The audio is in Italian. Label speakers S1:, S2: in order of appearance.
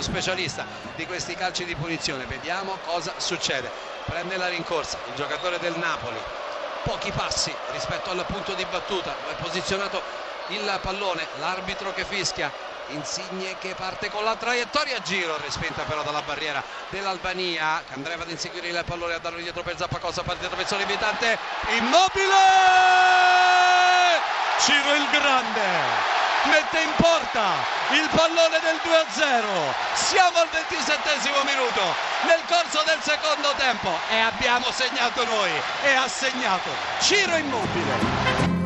S1: specialista di questi calci di punizione. Vediamo cosa succede. Prende la rincorsa il giocatore del Napoli. Pochi passi rispetto al punto di battuta. È posizionato il pallone. L'arbitro che fischia. Insigne che parte con la traiettoria giro, respinta però dalla barriera dell'Albania. che andrà ad inseguire il pallone a darlo dietro per Zappacosa, parte dietro Pezzone invitante. Immobile! Ciro il Grande mette in porta il pallone del 2-0. Siamo al 27 minuto nel corso del secondo tempo e abbiamo segnato noi e ha segnato Ciro Immobile.